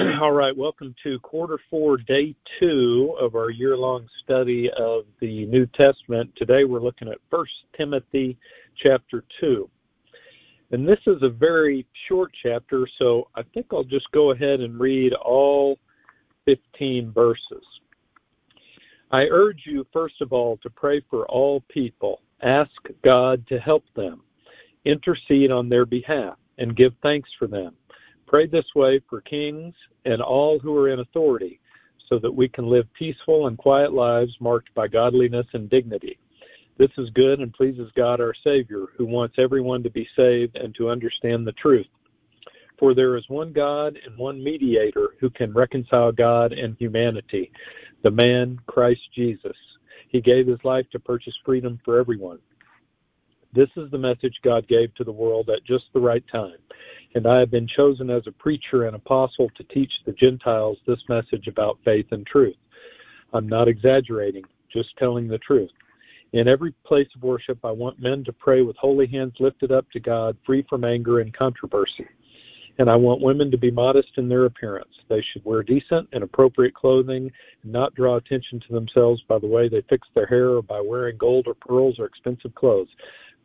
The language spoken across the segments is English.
All right, welcome to quarter four, day two of our year long study of the New Testament. Today we're looking at First Timothy chapter 2. And this is a very short chapter, so I think I'll just go ahead and read all 15 verses. I urge you, first of all, to pray for all people. Ask God to help them, intercede on their behalf, and give thanks for them Pray this way for kings and all who are in authority, so that we can live peaceful and quiet lives marked by godliness and dignity. This is good and pleases God our Savior, who wants everyone to be saved and to understand the truth. For there is one God and one mediator who can reconcile God and humanity, the man Christ Jesus. He gave his life to purchase freedom for everyone. This is the message God gave to the world at just the right time and I have been chosen as a preacher and apostle to teach the Gentiles this message about faith and truth. I'm not exaggerating, just telling the truth. In every place of worship, I want men to pray with holy hands lifted up to God, free from anger and controversy. And I want women to be modest in their appearance. They should wear decent and appropriate clothing and not draw attention to themselves by the way they fix their hair or by wearing gold or pearls or expensive clothes.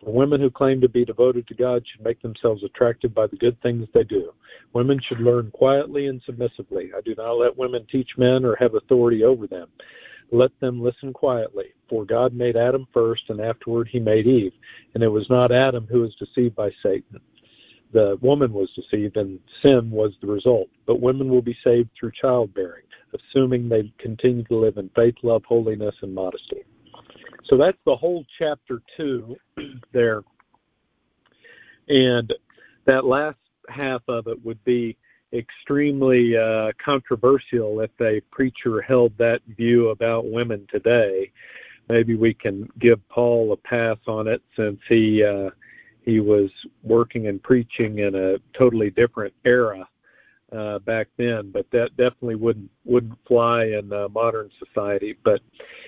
Women who claim to be devoted to God should make themselves attractive by the good things they do. Women should learn quietly and submissively. I do not let women teach men or have authority over them. Let them listen quietly. For God made Adam first, and afterward he made Eve. And it was not Adam who was deceived by Satan. The woman was deceived, and sin was the result. But women will be saved through childbearing, assuming they continue to live in faith, love, holiness, and modesty. So that's the whole chapter two there. And that last half of it would be extremely uh, controversial if a preacher held that view about women today. Maybe we can give Paul a pass on it since he uh, he was working and preaching in a totally different era uh, back then. But that definitely wouldn't wouldn't fly in uh, modern society. But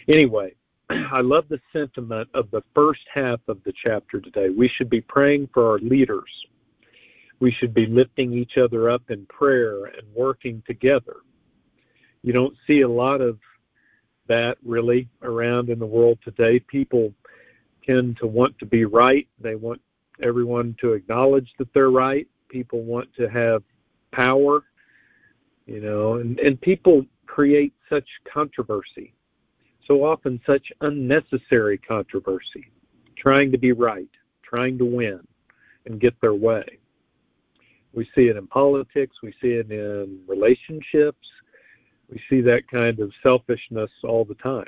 anyway, I love the sentiment of the first half of the chapter today. We should be praying for our leaders. We should be lifting each other up in prayer and working together. You don't see a lot of that really around in the world today. People tend to want to be right. They want everyone to acknowledge that they're right. People want to have power, you know, and, and people create such controversy so often such unnecessary controversy, trying to be right, trying to win, and get their way. We see it in politics, we see it in relationships, we see that kind of selfishness all the time.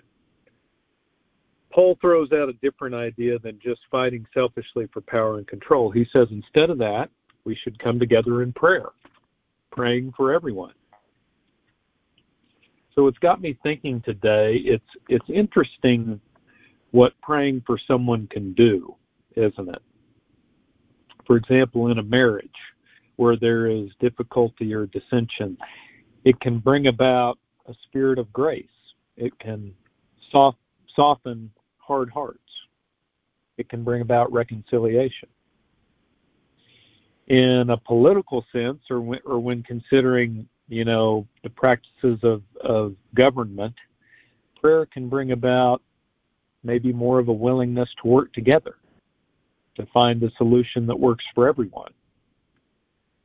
Paul throws out a different idea than just fighting selfishly for power and control. He says instead of that, we should come together in prayer, praying for everyone. So it's got me thinking today. It's it's interesting what praying for someone can do, isn't it? For example, in a marriage where there is difficulty or dissension, it can bring about a spirit of grace. It can soft, soften hard hearts. It can bring about reconciliation. In a political sense, or when, or when considering you know, the practices of, of government, prayer can bring about maybe more of a willingness to work together to find a solution that works for everyone.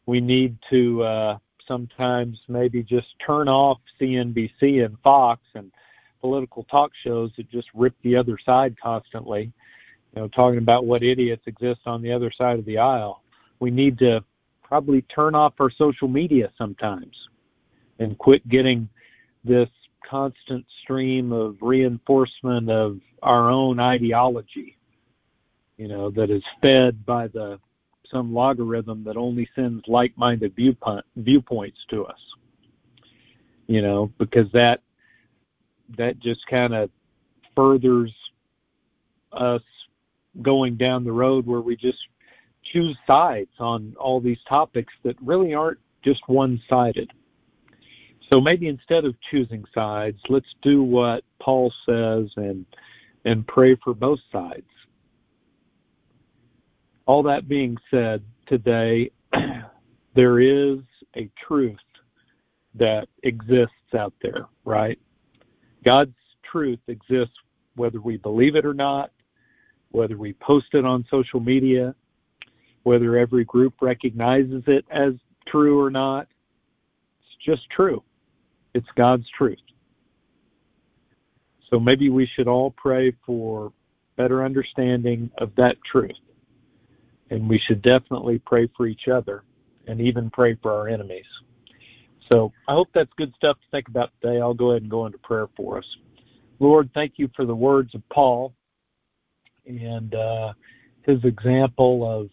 We need to uh, sometimes maybe just turn off CNBC and Fox and political talk shows that just rip the other side constantly, you know, talking about what idiots exist on the other side of the aisle. We need to probably turn off our social media sometimes and quit getting this constant stream of reinforcement of our own ideology you know that is fed by the some logarithm that only sends like-minded viewpoint, viewpoints to us you know because that that just kind of furthers us going down the road where we just choose sides on all these topics that really aren't just one-sided so maybe instead of choosing sides, let's do what Paul says and and pray for both sides. All that being said, today there is a truth that exists out there, right? God's truth exists whether we believe it or not, whether we post it on social media, whether every group recognizes it as true or not. It's just true. It's God's truth. So maybe we should all pray for better understanding of that truth. And we should definitely pray for each other and even pray for our enemies. So I hope that's good stuff to think about today. I'll go ahead and go into prayer for us. Lord, thank you for the words of Paul and uh, his example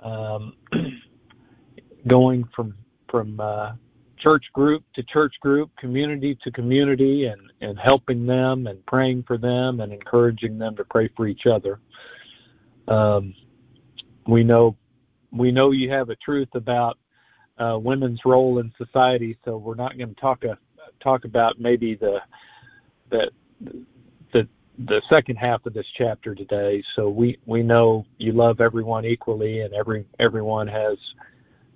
of um, going from from uh, church group to church group, community to community, and and helping them and praying for them and encouraging them to pray for each other. Um, we know we know you have a truth about uh, women's role in society, so we're not going to talk a, talk about maybe the the the the second half of this chapter today. So we we know you love everyone equally, and every everyone has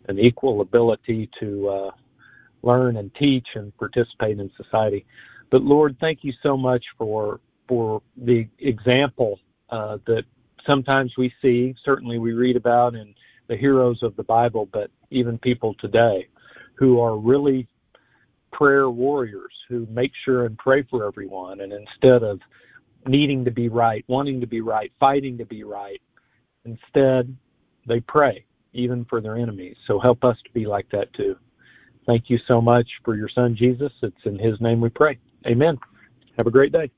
an equal ability to uh, learn and teach and participate in society. But Lord, thank you so much for for the example uh, that sometimes we see, certainly we read about in the heroes of the Bible, but even people today who are really prayer warriors who make sure and pray for everyone and instead of needing to be right, wanting to be right, fighting to be right, instead they pray even for their enemies. So help us to be like that too. Thank you so much for your son Jesus. It's in his name we pray. Amen. Have a great day.